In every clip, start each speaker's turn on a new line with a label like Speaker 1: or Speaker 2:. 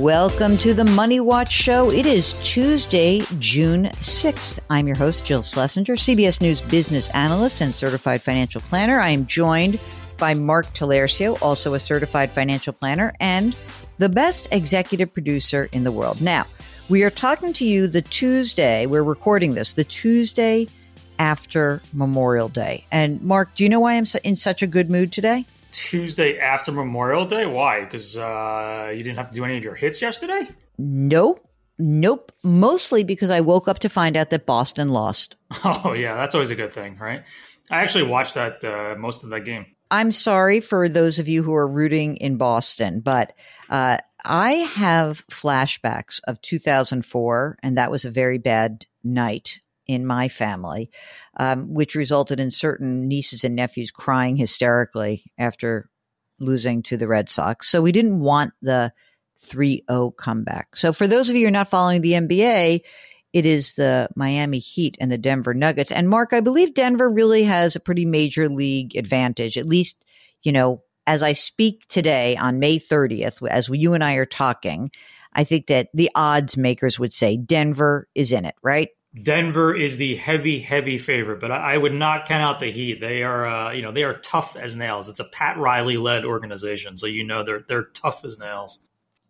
Speaker 1: Welcome to the Money Watch Show. It is Tuesday, June 6th. I'm your host, Jill Schlesinger, CBS News business analyst and certified financial planner. I am joined by Mark Talercio, also a certified financial planner and the best executive producer in the world. Now, we are talking to you the Tuesday, we're recording this, the Tuesday after Memorial Day. And Mark, do you know why I'm in such a good mood today?
Speaker 2: Tuesday after Memorial Day? Why? Because uh, you didn't have to do any of your hits yesterday?
Speaker 1: Nope. Nope. Mostly because I woke up to find out that Boston lost.
Speaker 2: Oh, yeah. That's always a good thing, right? I actually watched that uh, most of that game.
Speaker 1: I'm sorry for those of you who are rooting in Boston, but uh, I have flashbacks of 2004, and that was a very bad night in my family, um, which resulted in certain nieces and nephews crying hysterically after losing to the Red Sox. So we didn't want the 3 0 comeback. So for those of you who are not following the NBA, it is the Miami Heat and the Denver Nuggets. And Mark, I believe Denver really has a pretty major league advantage, at least, you know, as I speak today on May 30th, as you and I are talking, I think that the odds makers would say Denver is in it, right?
Speaker 2: Denver is the heavy, heavy favorite, but I, I would not count out the Heat. They are, uh, you know, they are tough as nails. It's a Pat Riley led organization, so you know they're they're tough as nails.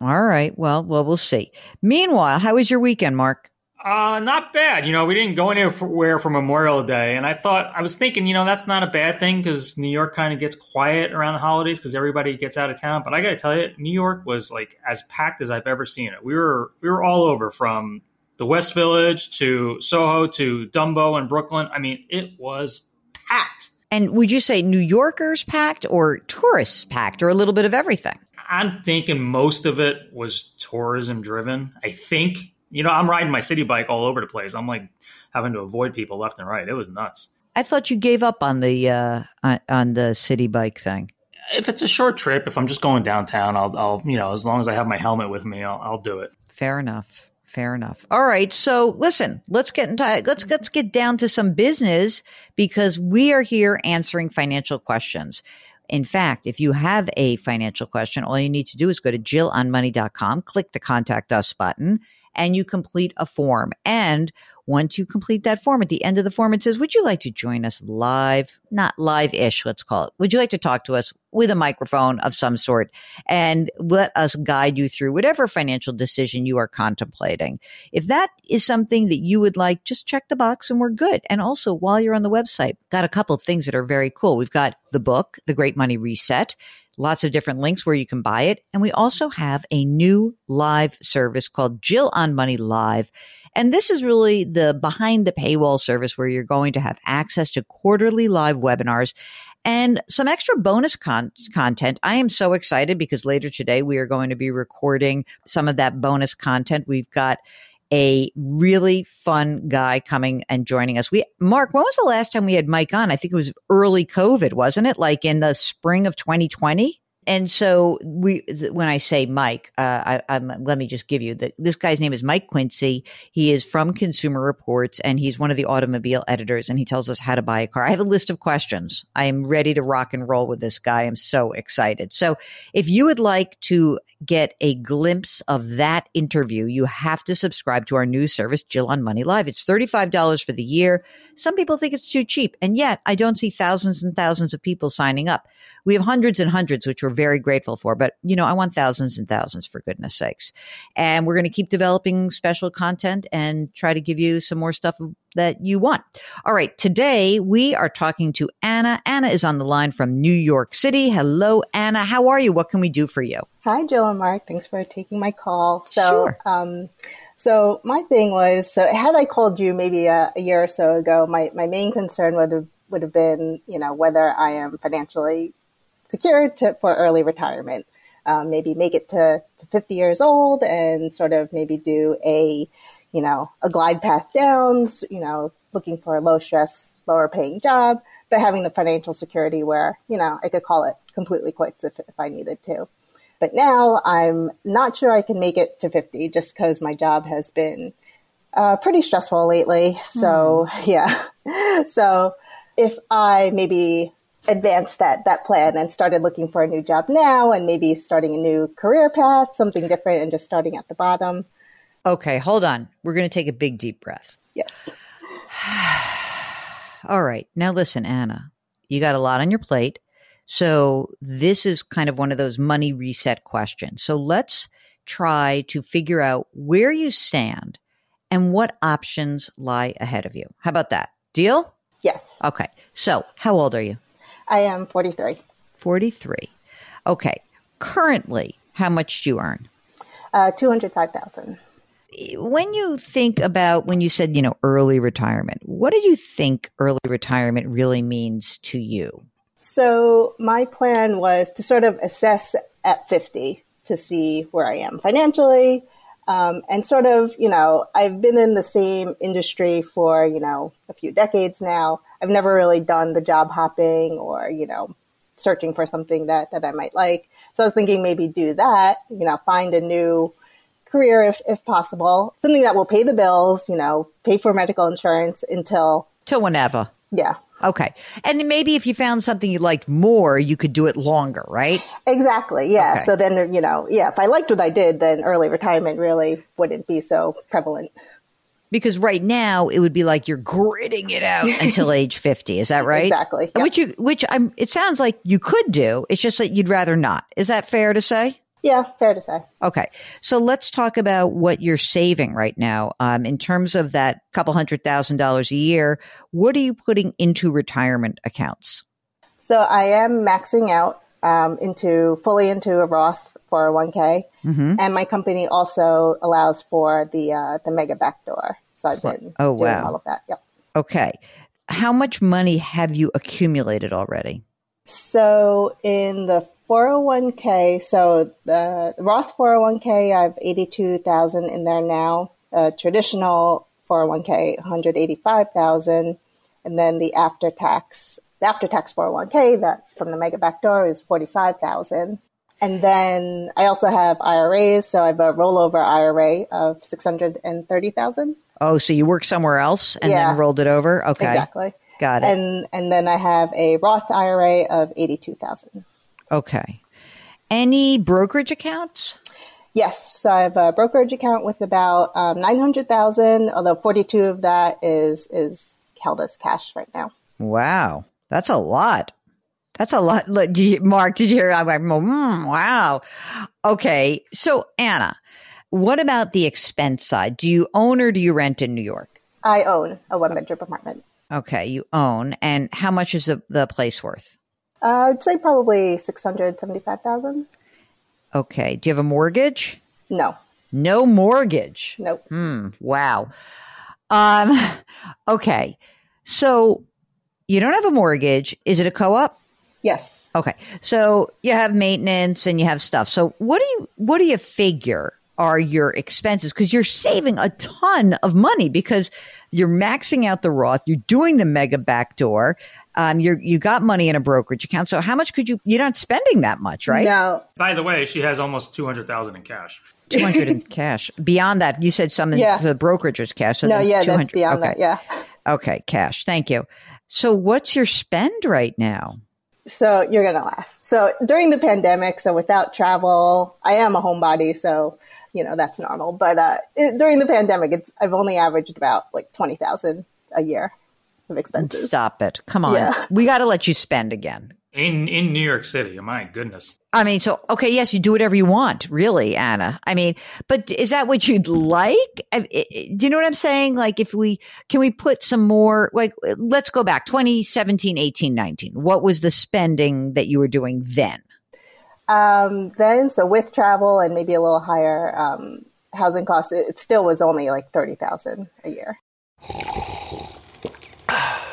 Speaker 1: All right. Well, well, we'll see. Meanwhile, how was your weekend, Mark?
Speaker 2: Uh, not bad. You know, we didn't go anywhere for Memorial Day, and I thought I was thinking, you know, that's not a bad thing because New York kind of gets quiet around the holidays because everybody gets out of town. But I got to tell you, New York was like as packed as I've ever seen it. We were we were all over from the West Village to Soho to Dumbo and Brooklyn. I mean, it was packed.
Speaker 1: And would you say New Yorkers packed or tourists packed or a little bit of everything?
Speaker 2: I'm thinking most of it was tourism driven. I think, you know, I'm riding my Citi Bike all over the place. I'm like having to avoid people left and right. It was nuts.
Speaker 1: I thought you gave up on the uh, on the Citi Bike thing.
Speaker 2: If it's a short trip, if I'm just going downtown, I'll, I'll you know, as long as I have my helmet with me, I'll, I'll do it.
Speaker 1: Fair enough. Fair enough. All right. So listen, let's get into let's let's get down to some business because we are here answering financial questions. In fact, if you have a financial question, all you need to do is go to jillonmoney.com, click the contact us button, and you complete a form. And once you complete that form, at the end of the form, it says, Would you like to join us live? Not live ish, let's call it. Would you like to talk to us with a microphone of some sort and let us guide you through whatever financial decision you are contemplating? If that is something that you would like, just check the box and we're good. And also, while you're on the website, got a couple of things that are very cool. We've got the book, The Great Money Reset lots of different links where you can buy it. And we also have a new live service called Jill on Money Live. And this is really the behind the paywall service where you're going to have access to quarterly live webinars and some extra bonus con- content. I am so excited because later today we are going to be recording some of that bonus content. We've got a really fun guy coming and joining us. We, Mark, when was the last time we had Mike on? I think it was early COVID, wasn't it? Like in the spring of 2020? And so we, when I say Mike, uh, I, let me just give you the, this guy's name is Mike Quincy. He is from Consumer Reports and he's one of the automobile editors and he tells us how to buy a car. I have a list of questions. I am ready to rock and roll with this guy. I'm so excited. So if you would like to get a glimpse of that interview, you have to subscribe to our news service, Jill on Money Live. It's $35 for the year. Some people think it's too cheap. And yet I don't see thousands and thousands of people signing up. We have hundreds and hundreds, which we're very grateful for, but you know, I want thousands and thousands for goodness sakes. And we're going to keep developing special content and try to give you some more stuff that you want. All right. Today we are talking to Anna. Anna is on the line from New York City. Hello, Anna. How are you? What can we do for you?
Speaker 3: Hi, Jill and Mark. Thanks for taking my call. So, sure. um, so my thing was, so had I called you maybe a, a, year or so ago, my, my main concern would have, would have been, you know, whether I am financially secure to, for early retirement. Um, maybe make it to, to 50 years old and sort of maybe do a, you know, a glide path down, you know, looking for a low stress, lower paying job, but having the financial security where, you know, I could call it completely quits if, if I needed to. But now I'm not sure I can make it to 50 just because my job has been uh, pretty stressful lately. So, mm. yeah. So, if I maybe advanced that that plan and started looking for a new job now and maybe starting a new career path, something different and just starting at the bottom.
Speaker 1: Okay, hold on. We're going to take a big deep breath.
Speaker 3: Yes.
Speaker 1: All right. Now listen, Anna. You got a lot on your plate. So this is kind of one of those money reset questions. So let's try to figure out where you stand and what options lie ahead of you. How about that? Deal?
Speaker 3: Yes.
Speaker 1: Okay. So, how old are you?
Speaker 3: I am 43.
Speaker 1: 43. Okay. Currently, how much do you earn?
Speaker 3: Uh, 205,000.
Speaker 1: When you think about when you said, you know, early retirement, what do you think early retirement really means to you?
Speaker 3: So, my plan was to sort of assess at 50 to see where I am financially. Um, and sort of, you know, I've been in the same industry for, you know, a few decades now. I've never really done the job hopping or, you know, searching for something that, that I might like. So I was thinking maybe do that, you know, find a new career if, if possible, something that will pay the bills, you know, pay for medical insurance until.
Speaker 1: Till whenever.
Speaker 3: Yeah.
Speaker 1: Okay. And maybe if you found something you liked more, you could do it longer, right?
Speaker 3: Exactly. Yeah. Okay. So then, you know, yeah, if I liked what I did, then early retirement really wouldn't be so prevalent
Speaker 1: because right now it would be like you're gritting it out until age 50 is that right
Speaker 3: exactly
Speaker 1: yeah. which you which i'm it sounds like you could do it's just that you'd rather not is that fair to say
Speaker 3: yeah fair to say
Speaker 1: okay so let's talk about what you're saving right now um, in terms of that couple hundred thousand dollars a year what are you putting into retirement accounts
Speaker 3: so i am maxing out um, into fully into a roth 401k Mm-hmm. And my company also allows for the uh, the mega backdoor. So I've been oh, doing wow. all of that. Yep.
Speaker 1: Okay. How much money have you accumulated already?
Speaker 3: So in the 401k, so the Roth 401k, I have 82,000 in there now. Uh, traditional 401k, 185,000. And then the after tax, the after tax 401k that from the mega backdoor is 45,000. And then I also have IRAs. So I have a rollover IRA of 630,000.
Speaker 1: Oh, so you work somewhere else and yeah, then rolled it over? Okay.
Speaker 3: Exactly.
Speaker 1: Got it.
Speaker 3: And and then I have a Roth IRA of 82,000.
Speaker 1: Okay. Any brokerage accounts?
Speaker 3: Yes. So I have a brokerage account with about um, 900,000, although 42 of that is is held as cash right now.
Speaker 1: Wow. That's a lot. That's a lot. Did you, Mark, did you hear? I'm like, mm, wow. Okay. So, Anna, what about the expense side? Do you own or do you rent in New York?
Speaker 3: I own a one bedroom apartment.
Speaker 1: Okay. You own. And how much is the, the place worth?
Speaker 3: Uh, I'd say probably 675000
Speaker 1: Okay. Do you have a mortgage?
Speaker 3: No.
Speaker 1: No mortgage.
Speaker 3: Nope.
Speaker 1: Hmm. Wow. Um, okay. So you don't have a mortgage. Is it a co-op?
Speaker 3: Yes.
Speaker 1: Okay. So you have maintenance and you have stuff. So what do you what do you figure are your expenses because you're saving a ton of money because you're maxing out the Roth, you're doing the mega backdoor, um, you you got money in a brokerage account. So how much could you? You're not spending that much, right?
Speaker 3: No.
Speaker 2: By the way, she has almost two hundred thousand in cash.
Speaker 1: Two hundred in cash. Beyond that, you said some in
Speaker 3: Yeah.
Speaker 1: the brokerage's cash. So
Speaker 3: no,
Speaker 1: then
Speaker 3: yeah, that's beyond
Speaker 1: okay.
Speaker 3: that. Yeah.
Speaker 1: Okay, cash. Thank you. So what's your spend right now?
Speaker 3: So you're gonna laugh. So during the pandemic, so without travel, I am a homebody, so you know that's normal. But uh, it, during the pandemic, it's I've only averaged about like twenty thousand a year of expenses.
Speaker 1: Stop it. Come on.
Speaker 3: Yeah.
Speaker 1: We got to let you spend again.
Speaker 2: In in New York City. My goodness.
Speaker 1: I mean, so okay, yes, you do whatever you want, really, Anna. I mean, but is that what you'd like? I- I- Do you know what I'm saying? Like, if we can we put some more, like, let's go back 2017, 18, 19. What was the spending that you were doing then?
Speaker 3: Um, then, so with travel and maybe a little higher um, housing costs, it, it still was only like thirty thousand a year.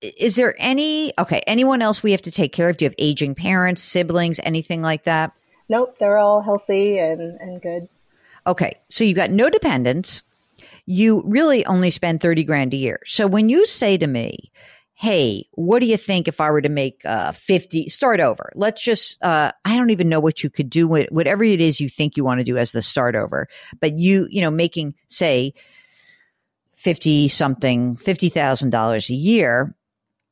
Speaker 1: Is there any, okay, anyone else we have to take care of? Do you have aging parents, siblings, anything like that?
Speaker 3: Nope, they're all healthy and, and good.
Speaker 1: Okay, so you got no dependents. You really only spend 30 grand a year. So when you say to me, hey, what do you think if I were to make uh, 50, start over? Let's just, uh, I don't even know what you could do with whatever it is you think you want to do as the start over. But you, you know, making, say, 50 something, $50,000 a year,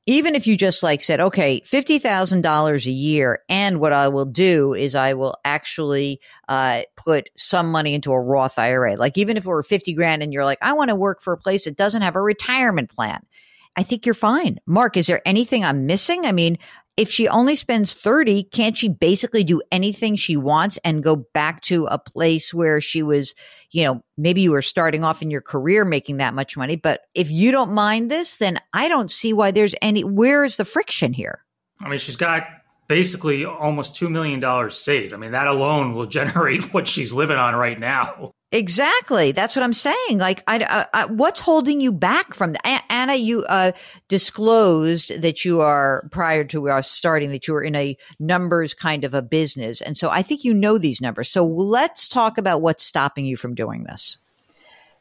Speaker 1: even if you just like said, okay, $50,000 a year. And what I will do is I will actually uh, put some money into a Roth IRA. Like even if it were 50 grand and you're like, I want to work for a place that doesn't have a retirement plan. I think you're fine. Mark, is there anything I'm missing? I mean, if she only spends 30, can't she basically do anything she wants and go back to a place where she was, you know, maybe you were starting off in your career making that much money. But if you don't mind this, then I don't see why there's any, where is the friction here?
Speaker 2: I mean, she's got basically almost $2 million saved. I mean, that alone will generate what she's living on right now.
Speaker 1: Exactly. That's what I'm saying. Like, I, I, I what's holding you back from that? Anna, you uh, disclosed that you are prior to us starting that you were in a numbers kind of a business, and so I think you know these numbers. So let's talk about what's stopping you from doing this.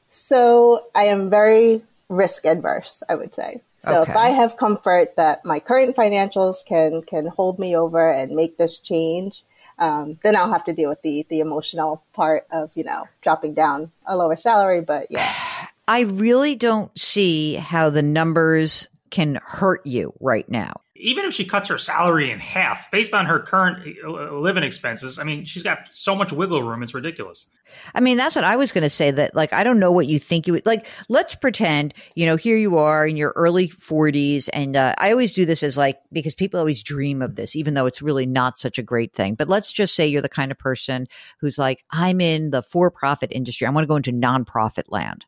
Speaker 3: So I am very risk adverse, I would say. So
Speaker 1: Okay.
Speaker 3: if I have comfort that my current financials can can hold me over and make this change, um, then I'll have to deal with the the emotional part of you know dropping down a lower salary. But yeah,
Speaker 1: I really don't see how the numbers can hurt you right now.
Speaker 2: Even if she cuts her salary in half based on her current uh, living expenses, I mean, she's got so much wiggle room, it's ridiculous.
Speaker 1: I mean, that's what I was going to say that like, I don't know what you think you would like. Let's pretend, you know, here you are in your early 40s. And uh, I always do this as like, because people always dream of this, even though it's really not such a great thing. But let's just say you're the kind of person who's like, I'm in the for profit industry. I want to go into nonprofit land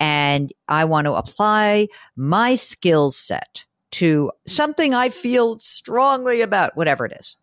Speaker 1: and I want to apply my skill set to something I feel strongly about, whatever it is.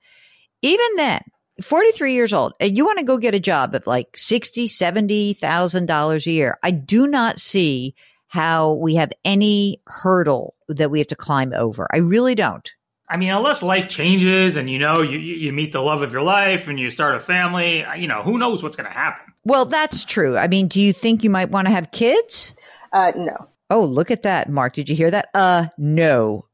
Speaker 1: Even then, 43 years old, and you want to go get a job at like 60, 70,000 dollars a year. I do not see how we have any hurdle that we have to climb over. I really don't.
Speaker 2: I mean, unless life changes and you know you you meet the love of your life and you start a family, you know, who knows what's going to happen.
Speaker 1: Well, that's true. I mean, do you think you might want to have kids?
Speaker 3: Uh, no.
Speaker 1: Oh, look at that, Mark. Did you hear that? Uh, no.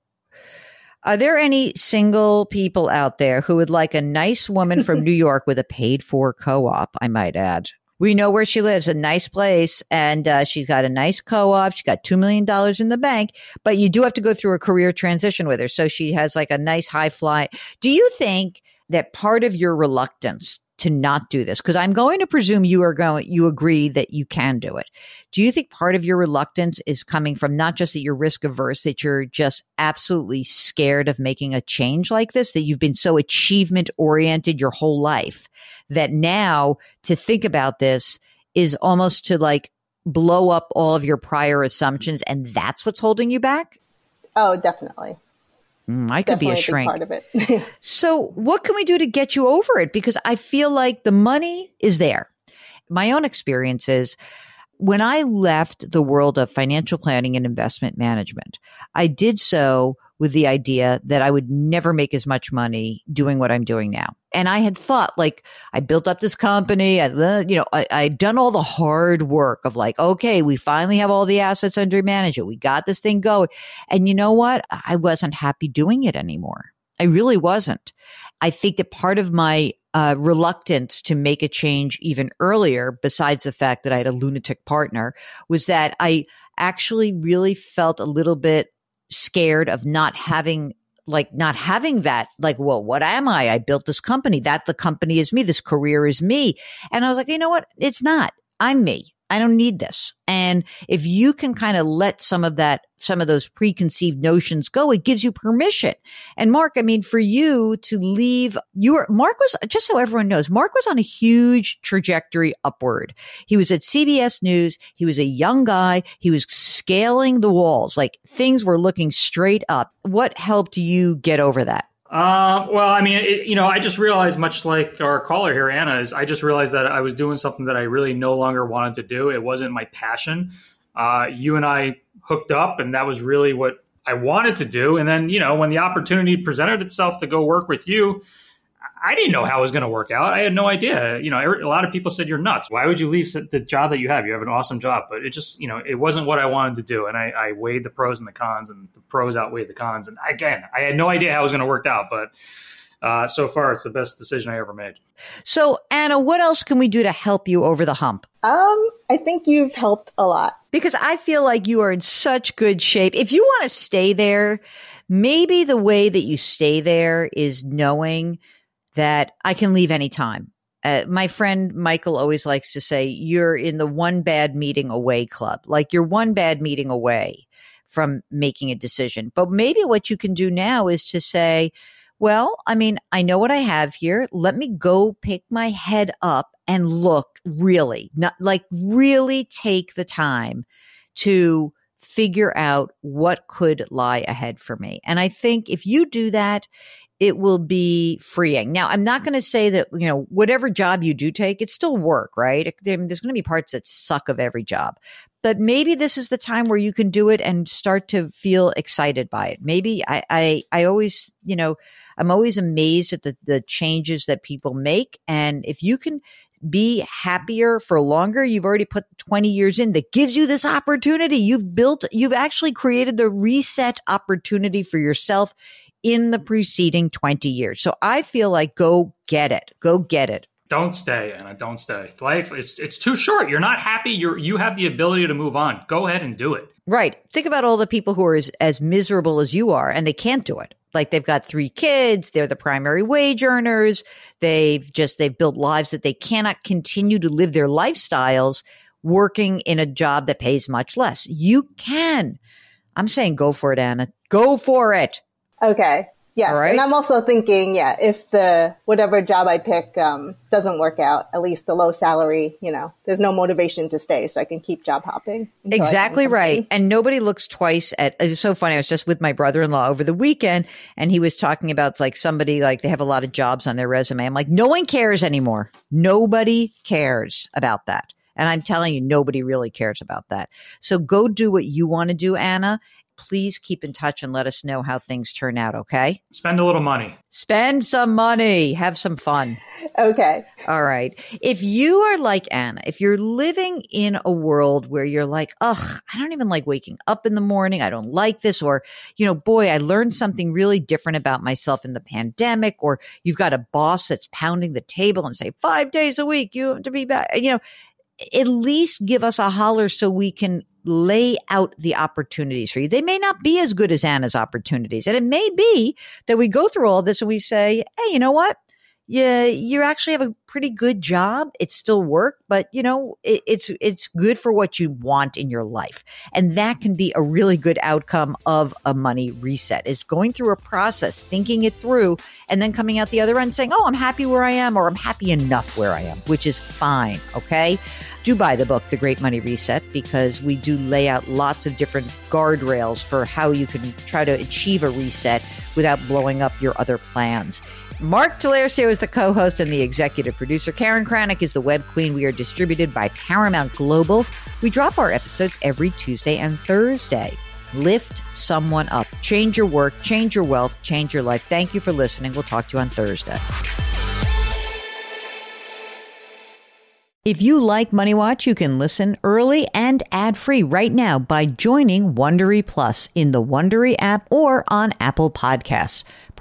Speaker 1: Are there any single people out there who would like a nice woman from New York with a paid for co op? I might add. We know where she lives, a nice place, and uh, she's got a nice co op. She's got $2 million in the bank, but you do have to go through a career transition with her. So she has like a nice high fly. Do you think that part of your reluctance to not do this? Because I'm going to presume you are going, you agree that you can do it. Do you think part of your reluctance is coming from not just that you're risk averse, that you're just absolutely scared of making a change like this, that you've been so achievement oriented your whole life that now to think about this is almost to like blow up all of your prior assumptions and that's what's holding you back?
Speaker 3: Oh, definitely.
Speaker 1: Mm, I could
Speaker 3: Definitely
Speaker 1: be a shrink.
Speaker 3: part of it.
Speaker 1: so, what can we do to get you over it? Because I feel like the money is there. My own experience is when I left the world of financial planning and investment management, I did so with the idea that I would never make as much money doing what I'm doing now. And I had thought, like, I built up this company. I, you know, I, I'd done all the hard work of like, okay, we finally have all the assets under management. We got this thing going. And you know what? I wasn't happy doing it anymore. I really wasn't. I think that part of my uh, reluctance to make a change even earlier, besides the fact that I had a lunatic partner, was that I actually really felt a little bit scared of not having like not having that like well what am i? I built this company. That the company is me. This career is me. And i was like you know what? It's not. I'm me I don't need this. And if you can kind of let some of that, some of those preconceived notions go, it gives you permission. And Mark, I mean, for you to leave, you were, Mark was, just so everyone knows, Mark was on a huge trajectory upward. He was at CBS News. He was a young guy. He was scaling the walls. Like things were looking straight up. What helped you get over that?
Speaker 2: Uh, well, I mean, it, you know, I just realized, much like our caller here, Anna, is I just realized that I was doing something that I really no longer wanted to do. It wasn't my passion. Uh, you and I hooked up, and that was really what I wanted to do. And then, you know, when the opportunity presented itself to go work with you, I didn't know how it was going to work out. I had no idea. You know, a lot of people said you're nuts. Why would you leave the job that you have? You have an awesome job, but it just, you know, it wasn't what I wanted to do. And I, I weighed the pros and the cons, and the pros outweighed the cons. And again, I had no idea how it was going to work out, but uh, so far, it's the best decision I ever made.
Speaker 1: So, Anna, what else can we do to help you over the hump?
Speaker 3: Um, I think you've helped a lot
Speaker 1: because I feel like you are in such good shape. If you want to stay there, maybe the way that you stay there is knowing that I can leave anytime. Uh, my friend Michael always likes to say, you're in the one bad meeting away club. Like you're one bad meeting away from making a decision. But maybe what you can do now is to say, well, I mean, I know what I have here. Let me go pick my head up and look really, not like really take the time to figure out what could lie ahead for me. And I think if you do that, it will be freeing. Now, I'm not going to say that, you know, whatever job you do take, it's still work, right? There's going to be parts that suck of every job, but maybe this is the time where you can do it and start to feel excited by it. Maybe I, I, I always, you know, I'm always amazed at the, the changes that people make. And if you can be happier for longer, you've already put 20 years in that gives you this opportunity. You've built, you've actually created the reset opportunity for yourself in the preceding 20 years. So I feel like go get it. Go get it.
Speaker 2: Don't stay, Anna. Don't stay. Life it's it's too short. You're not happy. You're you have the ability to move on. Go ahead and do it.
Speaker 1: Right. Think about all the people who are as, as miserable as you are and they can't do it. Like they've got three kids, they're the primary wage earners, they've just they've built lives that they cannot continue to live their lifestyles working in a job that pays much less. You can. I'm saying go for it, Anna. Go for it.
Speaker 3: Okay. Yes. Right? And I'm also thinking, yeah, if the whatever job I pick um, doesn't work out, at least the low salary, you know, there's no motivation to stay, so I can keep job hopping.
Speaker 1: Exactly right. And nobody looks twice at. It's so funny. I was just with my brother-in-law over the weekend, and he was talking about like somebody like they have a lot of jobs on their resume. I'm like, no one cares anymore. Nobody cares about that. And I'm telling you, nobody really cares about that. So go do what you want to do, Anna, please keep in touch and let us know how things turn out, okay?
Speaker 2: Spend a little money.
Speaker 1: Spend some money. Have some fun.
Speaker 3: Okay.
Speaker 1: All right. If you are like Anna, if you're living in a world where you're like, ugh, I don't even like waking up in the morning. I don't like this. Or, you know, boy, I learned something really different about myself in the pandemic. Or you've got a boss that's pounding the table and say, five days a week, you have to be back. You know, at least give us a holler so we can lay out the opportunities for you. They may not be as good as Anna's opportunities. And it may be that we go through all this and we say, hey, you know what? Yeah, you actually have a pretty good job. It's still work, but you know, it, it's it's good for what you want in your life, and that can be a really good outcome of a money reset. Is going through a process, thinking it through, and then coming out the other end saying, "Oh, I'm happy where I am," or "I'm happy enough where I am," which is fine. Okay. Do buy the book, The Great Money Reset, because we do lay out lots of different guardrails for how you can try to achieve a reset without blowing up your other plans. Mark Talercio is the co host and the executive producer. Karen Kranick is the web queen. We are distributed by Paramount Global. We drop our episodes every Tuesday and Thursday. Lift someone up. Change your work, change your wealth, change your life. Thank you for listening. We'll talk to you on Thursday. If you like Money Watch, you can listen early and ad-free right now by joining Wondery Plus in the Wondery app or on Apple Podcasts.